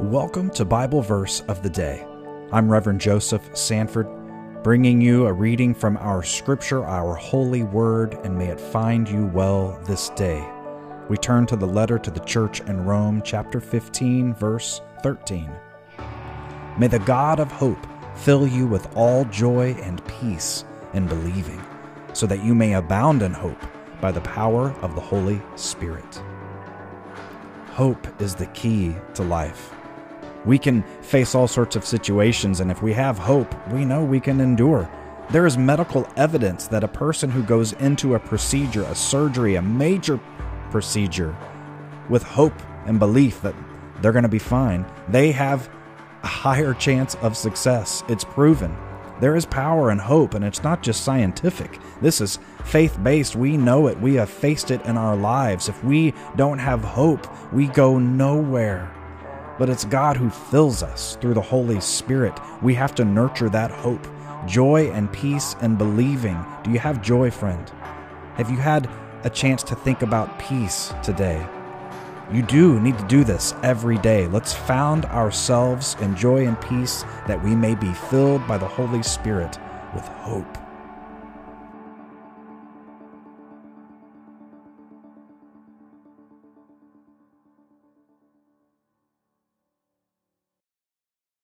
Welcome to Bible Verse of the Day. I'm Reverend Joseph Sanford, bringing you a reading from our scripture, our holy word, and may it find you well this day. We turn to the letter to the church in Rome, chapter 15, verse 13. May the God of hope fill you with all joy and peace in believing, so that you may abound in hope by the power of the Holy Spirit. Hope is the key to life. We can face all sorts of situations, and if we have hope, we know we can endure. There is medical evidence that a person who goes into a procedure, a surgery, a major procedure, with hope and belief that they're going to be fine, they have a higher chance of success. It's proven. There is power and hope, and it's not just scientific. This is faith based. We know it. We have faced it in our lives. If we don't have hope, we go nowhere but it's God who fills us through the Holy Spirit. We have to nurture that hope, joy, and peace and believing. Do you have joy, friend? Have you had a chance to think about peace today? You do need to do this every day. Let's found ourselves in joy and peace that we may be filled by the Holy Spirit with hope.